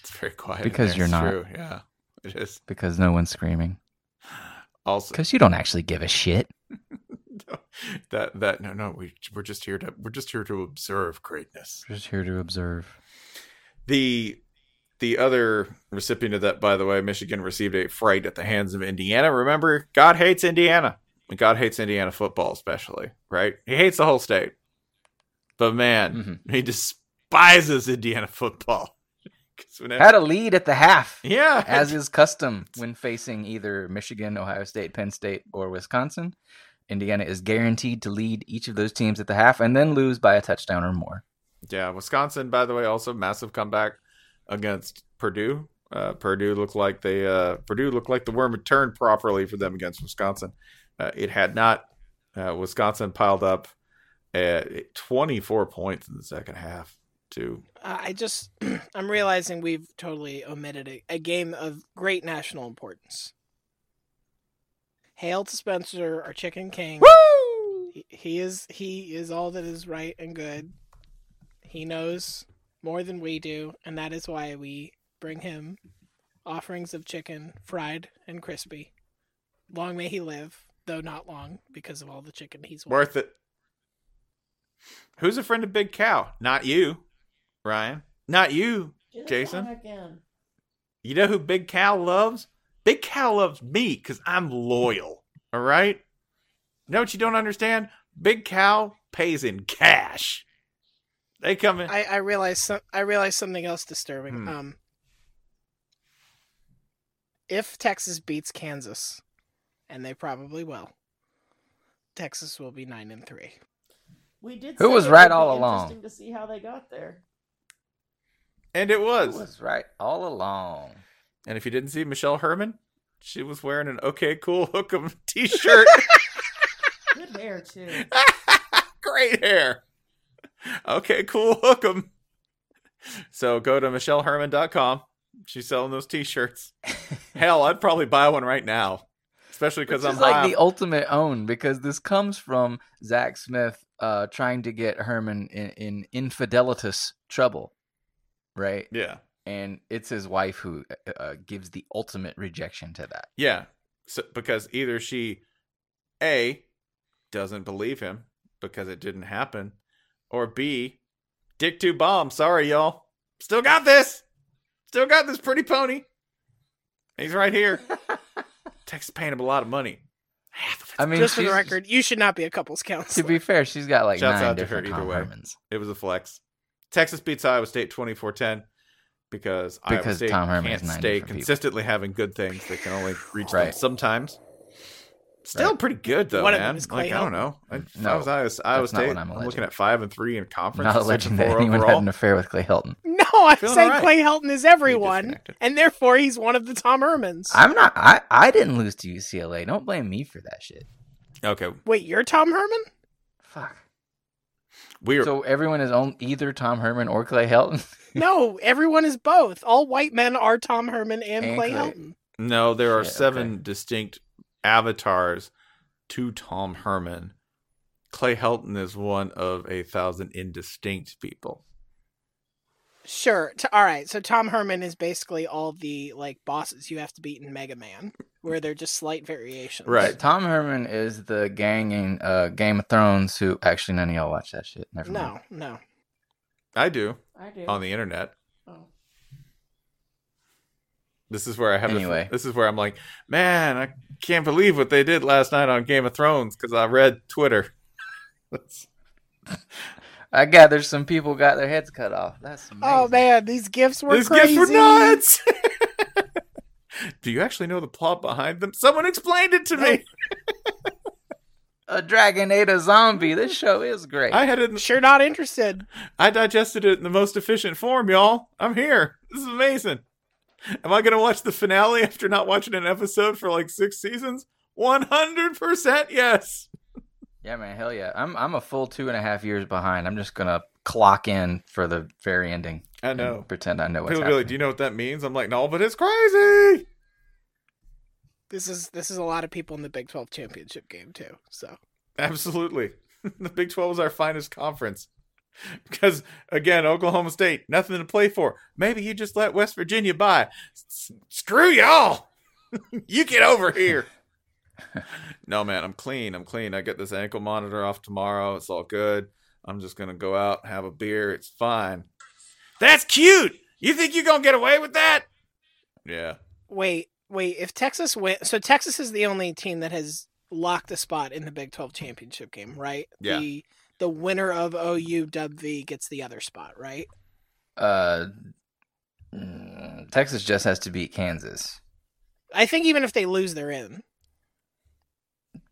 it's very quiet Because you're not. True. Yeah, it is. because no one's screaming. Also, Because you don't actually give a shit. that that no no we we're just here to we're just here to observe greatness. Just here to observe. The the other recipient of that, by the way, Michigan received a fright at the hands of Indiana. Remember, God hates Indiana. And God hates Indiana football, especially, right? He hates the whole state. But man, Mhm. he despises Indiana football. whenever- Had a lead at the half, yeah, as is custom when facing either Michigan, Ohio State, Penn State, or Wisconsin. Indiana is guaranteed to lead each of those teams at the half and then lose by a touchdown or more. Yeah, Wisconsin, by the way, also massive comeback against Purdue. Uh, Purdue looked like they uh, Purdue looked like the worm had turned properly for them against Wisconsin. Uh, it had not. Uh, Wisconsin piled up at 24 points in the second half. To Uh, I just, I'm realizing we've totally omitted a, a game of great national importance. Hail to Spencer, our chicken king. woo! He, he is he is all that is right and good. He knows more than we do, and that is why we bring him offerings of chicken, fried and crispy. Long may he live, though not long because of all the chicken he's worth. Worth it. Who's a friend of Big Cow? Not you, Ryan. Not you. Get Jason? again. You know who Big Cow loves? Big Cow loves me because I'm loyal. All right? You know what you don't understand? Big Cow pays in cash. They come in. I I realize some, I realize something else disturbing. Hmm. Um, if Texas beats Kansas, and they probably will, Texas will be nine and three. We did. Who was right all along? Interesting to see how they got there. And it Who was. was right all along. And if you didn't see Michelle Herman, she was wearing an OK Cool Hook'em t shirt. Good hair too. Great hair. Okay, cool. Hook 'em. So go to michelleherman.com. She's selling those t-shirts. Hell, I'd probably buy one right now, especially because I'm like high. the ultimate own because this comes from Zach Smith uh, trying to get Herman in, in infidelitus trouble, right? yeah, And it's his wife who uh, uh, gives the ultimate rejection to that. yeah. So because either she, a, doesn't believe him because it didn't happen, or b, dick two bomb. Sorry, y'all. Still got this. Still got this pretty pony. He's right here. Texas paying him a lot of money. Half of it's I mean, Just for the record, you should not be a couples counselor. To be fair, she's got like Shouts nine out to her different either Tom way. It was a flex. Texas beats Iowa State 24-10 because, Iowa Because State Tom Herman can't stay different people. consistently having good things. They can only reach them sometimes. Still Right. pretty good though, One man. is Like I don't know. I, if I No, was Iowa, Iowa that's not State. I'm I'm, looking at five and three in conference. Not six and alleging that four anyone overall. had an affair with Clay Helton. no, I Feeling said alright. Clay Helton is everyone, and therefore he's one of the Tom Hermans. I'm not. I I didn't lose to UCLA. Don't blame me for that shit. Okay, Wait, you're Tom Herman? Fuck. We are. So everyone is on either Tom Herman or Clay Helton. No, everyone is both. All white men are Tom Herman and, And Clay Clay. Helton. no, there are Shit, seven okay. distinct avatars to Tom Herman. Clay Helton is one of a thousand indistinct people. Sure. T- all right. So Tom Herman is basically all the like bosses you have to beat in Mega Man, where they're just slight variations. Right. Tom Herman is the gang in uh, Game of Thrones who actually none of y'all watch that shit. Never mind. No, no. I do I do. on the internet. oh. This is where I have the- Anyway. this is where I'm like, man, I can't believe what they did last night on Game of Thrones because I read Twitter. That's- I gather some people got their heads cut off. That's amazing. Oh man, these gifts were These crazy. gifts were nuts. Do you actually know the plot behind them? Someone explained it to me. A dragon ate a zombie. This show is great. I had it. In, Sure, not interested. I digested it in the most efficient form, y'all. I'm here. This is amazing. Am I gonna watch the finale after not watching an episode for like six seasons? One hundred percent, yes. yeah, man, hell yeah. I'm I'm a full two and a half years behind. I'm just gonna clock in for the very ending. I and know. pretend I know what's People be like, "Do you know what that means?" I'm like, "No, but it's crazy." This is this is a lot of people in the Big Twelve championship game too. So Absolutely. the Big 12 is our finest conference. Because, again, Oklahoma State, nothing to play for. Maybe you just let West Virginia by. S- screw y'all. you get over here. no, man, I'm clean. I'm clean. I get this ankle monitor off tomorrow. It's all good. I'm just gonna go out, have a beer. It's fine. That's cute. You think you're gonna get away with that? Yeah. Wait, wait. If Texas win, so Texas is the only team that has locked a spot in the Big Twelve championship game, right? Yeah. The the winner of OU Dub V gets the other spot, right? Uh, mm, Texas just has to beat Kansas. I think even if they lose, they're in.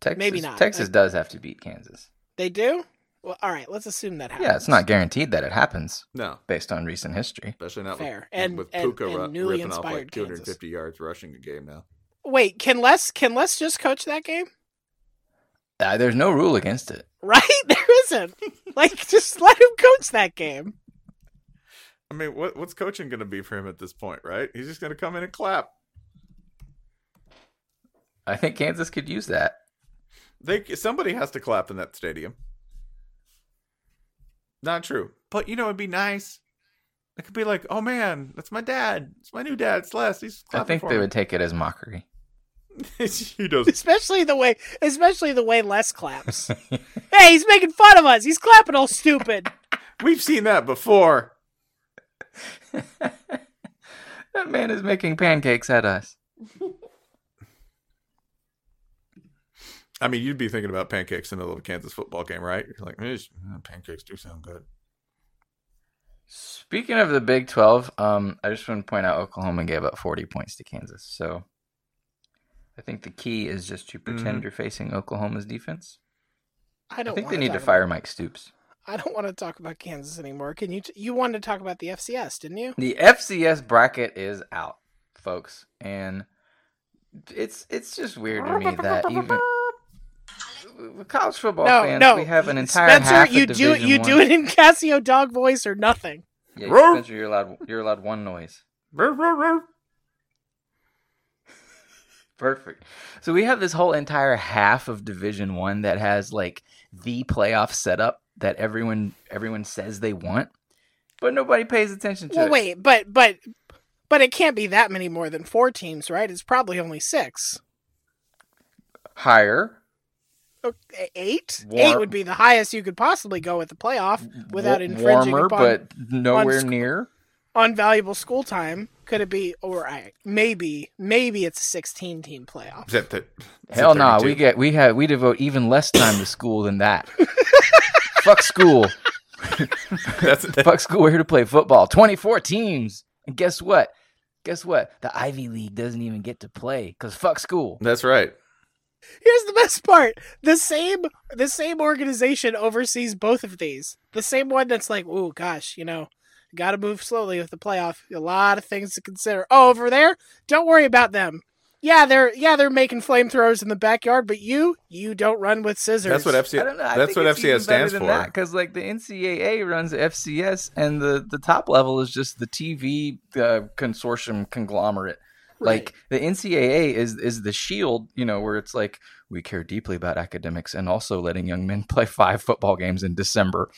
Texas, Maybe not. Texas Uh, does have to beat Kansas. They do. Well, all right. Let's assume that happens. Yeah, it's not guaranteed that it happens No, based on recent history. especially not Fair. with, And- with and- Pooka and ru- newly ripping off like inspired 250 yards rushing a game now. Wait, can Les can Les just coach that game? Uh, there's no rule against it. Right? There isn't. like, just let him coach that game. I mean, what what's coaching going to be for him at this point, right? He's just going to come in and clap. I think Kansas could use that. They somebody has to clap in that stadium. Not true, but you know it'd be nice. It could be like, oh man, that's my dad. It's my new dad. It's Les. He's I think for they me. would take it as mockery. he does. Especially the way especially the way Les claps. hey, he's making fun of us. He's clapping all stupid. We've seen that before. that man is making pancakes at us. I mean, you'd be thinking about pancakes in the little Kansas football game, right? You're like, "Eh, pancakes do sound good. Speaking of the Big 12, um, I just want to point out Oklahoma gave up 40 points to Kansas. So I think the key is just to pretend Mhm. you're facing Oklahoma's defense. I I don't think they need to fire about- Mike Stoops. I don't want to talk about Kansas anymore. Can you t- you wanted to talk about the FCS, didn't you? The FCS bracket is out, folks, and it's it's just weird to me that even with college football no, fans, no. we have an entire Spencer, half of you do Division you One. do it in Casio dog voice or nothing. Yeah, Roar. Spencer, you're allowed you're allowed one noise. Perfect. So we have this whole entire half of Division One that has like the playoff setup that everyone everyone says they want, but nobody pays attention to Well, it. wait, but but but it can't be that many more than four teams, right? It's probably only six. Higher Okay, Eight? War- Eight would be the highest you could possibly go with the playoff without wa- infringing warmer, upon but nowhere sc- near. on valuable school time. Could it be? Or I maybe maybe it's a sixteen team playoff. Except that. Hell no, we get we have we devote even less time to school than that. Fuck school. That's that, Fuck school. We're here to play football. Twenty four teams, and guess what? Guess what? The Ivy League doesn't even get to play because fuck school. that's right. Here's the best part: the same the same organization oversees both of these. The same one that's like, oh gosh, you know, got to move slowly with the playoff. A lot of things to consider. Oh, over there, don't worry about them. Yeah, they're yeah they're making flamethrowers in the backyard, but you you don't run with scissors. That's what I FCS. don't know. I That's what FCS stands for. than Because like the NCAA runs FCS, and the the top level is just the TV uh, consortium conglomerate. Like the NCAA is is the shield, you know, where it's like we care deeply about academics and also letting young men play five football games in December.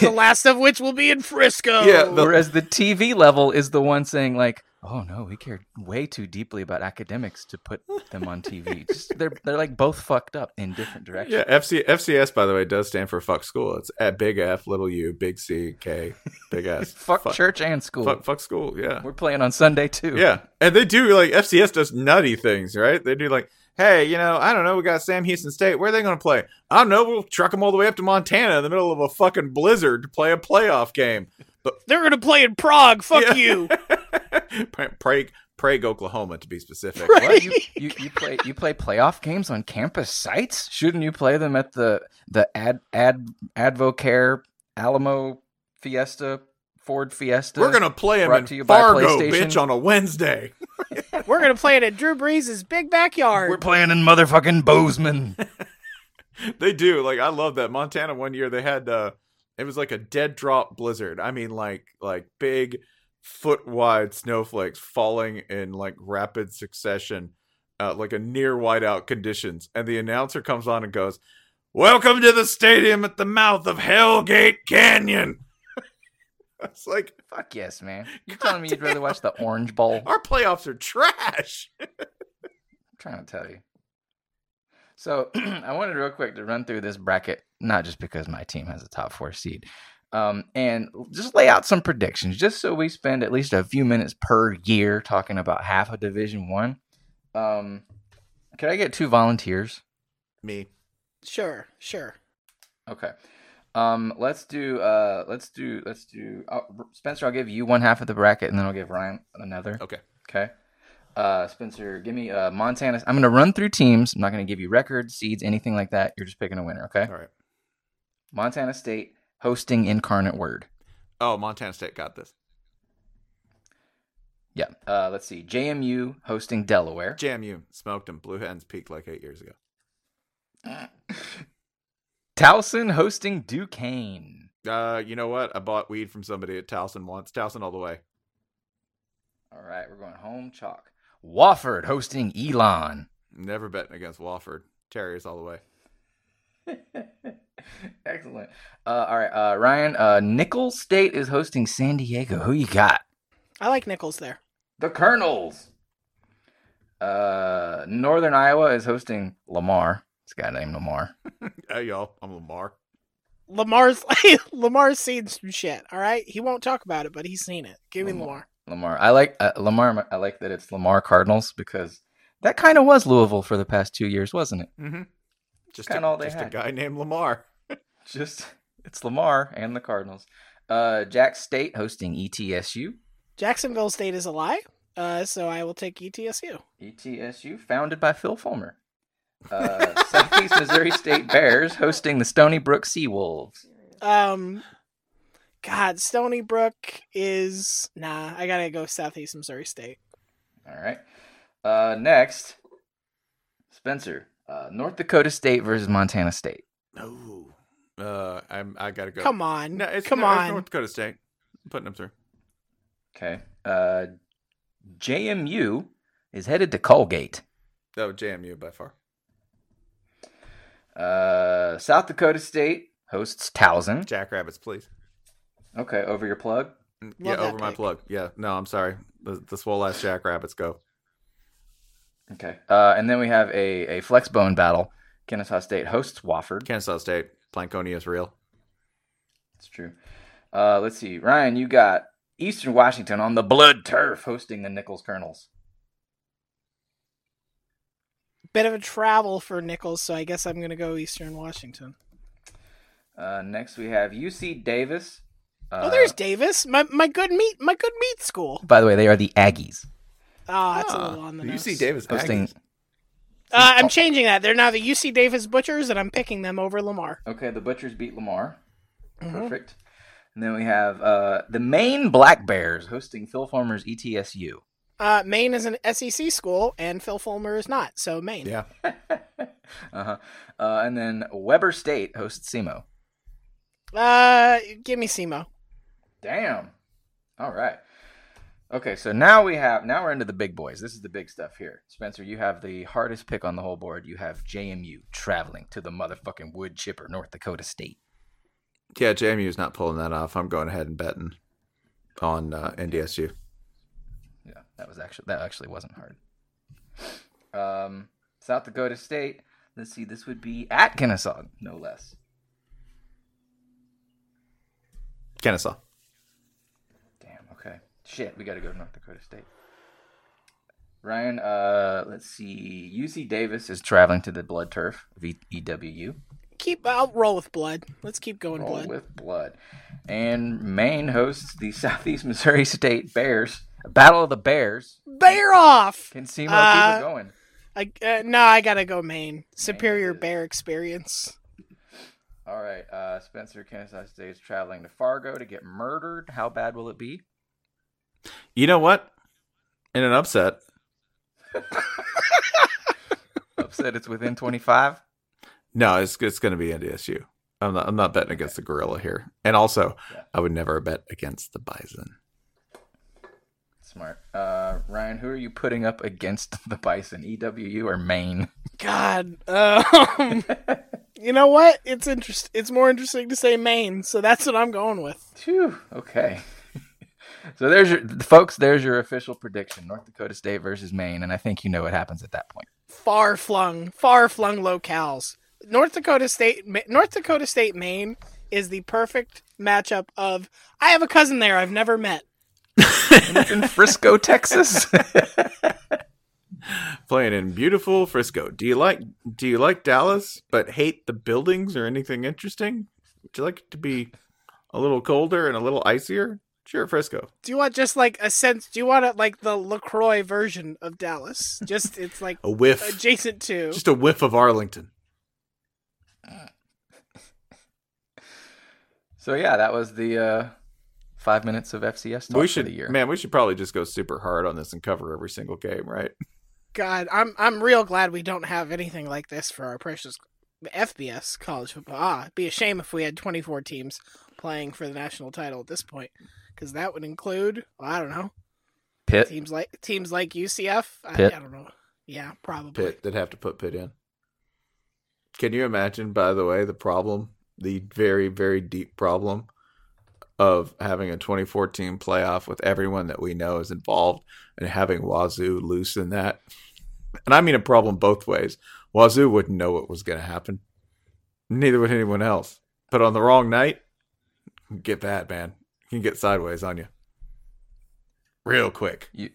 the last of which will be in Frisco. Yeah, the- Whereas the TV level is the one saying like, "Oh no, we care way too deeply about academics to put them on TV." Just, they're they're like both fucked up in different directions. Yeah, FC, FCS by the way does stand for fuck school. It's at big F, little U, big C, K, big S. Fuck, church and school. Fuck, fuck school. Yeah, We're playing on Sunday too. yeah, and they do like FCS does nutty things, right? They do like, hey, you know, I don't know, we got Sam Houston State. Where are they going to play? I don't know. We'll truck them all the way up to Montana in the middle of a fucking blizzard to play a playoff game. They're gonna play in Prague. Fuck Yeah. you. Prague, Prague, Oklahoma, to be specific. Right. What? You, you, you play you play playoff games on campus sites? Shouldn't you play them at the the ad ad Advocare Alamo Fiesta Ford Fiesta? We're gonna play them in to you by Fargo, bitch, on a Wednesday. We're gonna play it at Drew Brees' big backyard. We're playing in motherfucking Bozeman. They do. Like I love that. Montana one year they had uh it was like a dead drop blizzard. I mean like like big foot wide snowflakes falling in like rapid succession, uh, like a near whiteout conditions. And the announcer comes on and goes, Welcome to the stadium at the mouth of Hellgate Canyon. It's like Fuck yes, man. you're telling me you'd rather watch the Orange Bowl? Our playoffs are trash. I'm trying to tell you. So I wanted real quick to run through this bracket, not just because my team has a top four seed, um, and just lay out some predictions, just so we spend at least a few minutes per year talking about half of Division One. Um, can I get two volunteers? Me. Sure, sure. Okay. Um, let's do. Uh, let's do. Let's do. Uh, Spencer, I'll give you one half of the bracket, and then I'll give Ryan another. Okay. Okay. Uh, Spencer, give me uh Montana. I'm gonna run through teams. I'm not gonna give you records, seeds, anything like that. You're just picking a winner. Okay. All right. Montana State hosting Incarnate Word. Oh, Montana State got this. Yeah. Uh, let's see. JMU hosting Delaware. JMU smoked them. Blue Hens peaked like eight years ago. Towson hosting Duquesne. Uh, you know what? I bought weed from somebody at Towson once. Towson all the way. All right, we're going home chalk. Wofford hosting Elon. Never betting against Wofford. Terriers all the way. Excellent. Uh, all right, uh, Ryan. Uh, Nicholls State is hosting San Diego. Who you got? I like Nicholls there. The Colonels. Uh, Northern Iowa is hosting Lamar. It's a guy named Lamar. Hey y'all, I'm Lamar. Lamar's Lamar's seen some shit. All right, he won't talk about it, but he's seen it. Give me Lamar. Lamar. Lamar. I like uh, Lamar. I like that it's Lamar Cardinals because that kind of was Louisville for the past two years, wasn't it? Mm-hmm. Just, Kinda a, all they just a guy named Lamar. Just it's Lamar and the Cardinals. Uh, Jack State hosting ETSU. Jacksonville State is a lie, uh, so I will take ETSU. ETSU, founded by Phil Fulmer. Uh, Southeast Missouri State Bears hosting the Stony Brook Seawolves. Um, God, Stony Brook is nah. I gotta go Southeast Missouri State. All right. Uh, next, Spencer, uh, North Dakota State versus Montana State. No. Uh, I'm. I gotta go. Come on, No, it's come no, it's on. North Dakota State. I'm putting them through. Okay. Uh, JMU is headed to Colgate. Oh, JMU by far. Uh, South Dakota State hosts Towson. Jackrabbits, please. Okay, over your plug. Mm, Yeah, that over my plug. Yeah, no, I'm sorry. The the swole ass Jackrabbits go. Okay. Uh, and then we have a, a flex bone battle. Kennesaw State hosts Wofford. Kennesaw State. Plankonia is real. That's true. Uh, let's see. Ryan, you got Eastern Washington on the blood turf hosting the Nicholls Colonels. Bit of a travel for Nicholls, so I guess I'm gonna go Eastern Washington. Uh, next we have UC Davis. Uh, oh, there's Davis, my my good meat, my good meat school. By the way, they are the Aggies Oh, that's a Ah, little on the you nose. Davis hosting. Aggies. Uh, I'm changing that. They're now the UC Davis Butchers, and I'm picking them over Lamar. Okay, the Butchers beat Lamar. Mhm. Perfect. And then we have uh, the Maine Black Bears hosting Phil Fulmer's ETSU. Uh, Maine is an SEC school, and Phil Fulmer is not, so Maine. Yeah. uh-huh. Uh, and then Weber State hosts SEMO. Uh, give me SEMO. Damn. All right. Okay, so now we have now we're into the big boys. This is the big stuff here. Spencer, you have the hardest pick on the whole board. You have JMU traveling to the motherfucking wood chipper, North Dakota State. Yeah, JMU's not pulling that off. I'm going ahead and betting on uh, NDSU. Yeah, that was actually that actually wasn't hard. Um, South Dakota State. Let's see, this would be at Kennesaw, no less. Kennesaw. Shit, we got to go to North Dakota State. Ryan, uh, let's see. UC Davis is traveling to the Blood Turf of E- EWU. Keep. I'll roll with blood. Let's keep going Roll blood. with blood. And Maine hosts the Southeast Missouri State Bears. Battle of the Bears. Bear off. Can SEMO Uh, people going? I uh, no, I gotta go Maine. Superior is. bear experience. All right. Uh, Spencer, Kansas State is traveling to Fargo to get murdered. How bad will it be? You know what? In an upset, Upset it's within 25. no, it's it's going to be NDSU. I'm not I'm not betting against the gorilla here. And also, Yeah. I would never bet against the bison. Smart. Uh, Ryan, who are you putting up against the Bison? EWU or Maine? God. Um, you know what? It's interest. It's more interesting to say Maine, so that's what I'm going with. Phew. Okay. So there's your folks. There's your official prediction: North Dakota State versus Maine, and I think you know what happens at that point. Far flung, far flung locales. North Dakota State, Ma- North Dakota State, Maine is the perfect matchup of. I have a cousin there I've never met. In Frisco, Texas. Playing in beautiful Frisco. Do you like do you like Dallas but hate the buildings or anything interesting? Would you like it to be a little colder and a little icier? Sure, Frisco. Do you want just like a sense? Do you want it like the Lacroix version of Dallas? Just it's like A whiff. adjacent to. Just a whiff of Arlington. so yeah, that was the uh, five minutes of FCS talk we for should the year. man, we should probably just go super hard on this and cover every single game, right? God, I'm I'm real glad we don't have anything like this for our precious FBS college football. Ah, it'd be a shame if we had 24 teams playing for the national title at this point, because that would include well, I don't know Pitt. teams like teams like UCF. I, I don't know. Yeah, probably. Pitt. They'd have to put Pitt in. Can you imagine, by the way, the problem, the very, very deep problem of having a 2014 playoff with everyone that we know is involved and having Wazoo loose in that? And I mean a problem both ways. Wazoo wouldn't know what was going to happen. Neither would anyone else. But on the wrong night, get bad, man. Can get sideways on you. Real quick. You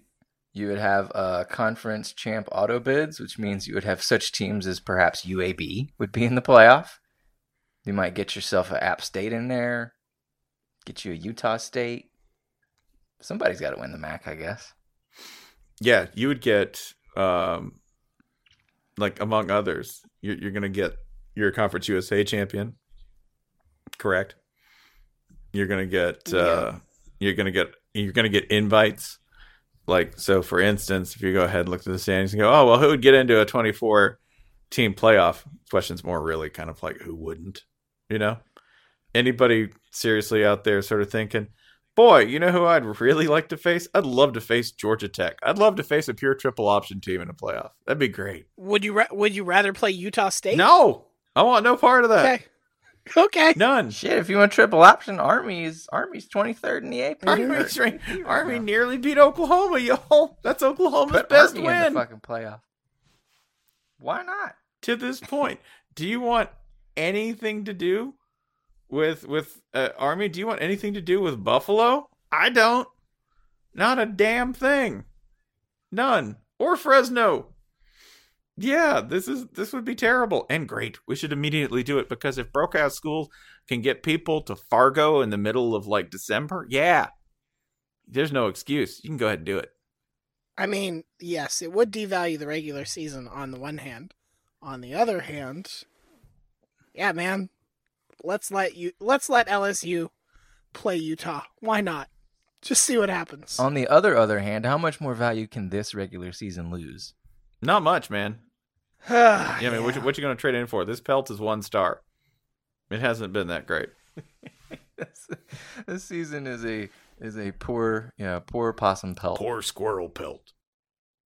you would have uh, conference champ auto bids, which means you would have such teams as perhaps UAB would be in the playoff. You might get yourself an App State in there, get you a Utah State. Somebody's got to win the MAC, I guess. Yeah, you would get, um, like among others, you're, you're going to get your Conference USA champion, correct? You're going to get, uh, you're going to get, you're to get invites. Like so, for instance, if you go ahead and look at the standings and go, oh well, who would get into a 24 team playoff? Question's more really kind of like who wouldn't, you know? Anybody seriously out there sort of thinking, Boy, you know who I'd really like to face? I'd love to face Georgia Tech. I'd love to face a pure triple option team in a playoff. That'd be great. Would you ra- would you rather play Utah State? No, I want no part of that. Okay. Okay. None. Shit, if you want triple option, Army's Army's twenty third in the AP. Army's right- Army nearly beat Oklahoma, y'all. That's Oklahoma's Put best Army in win the fucking playoff. Why not? to this point. Do you want anything to do with with uh, Army? Do you want anything to do with Buffalo? I don't. Not a damn thing. None. Or Fresno. Yeah, this is this would be terrible and great. We should immediately do it because if Brokehouse School can get people to Fargo in the middle of like December, yeah, there's no excuse. You can go ahead and do it. I mean, yes, it would devalue the regular season on the one hand. On the other hand, yeah, man, let's let you let's let LSU play Utah. Why not? Just see what happens. On the other other hand, how much more value can this regular season lose? Not much, man. yeah, Yeah, I mean, what, you- what you going to trade in for? This pelt is one star. It hasn't been that great. this, this season is a is a poor yeah poor possum pelt. Poor squirrel pelt.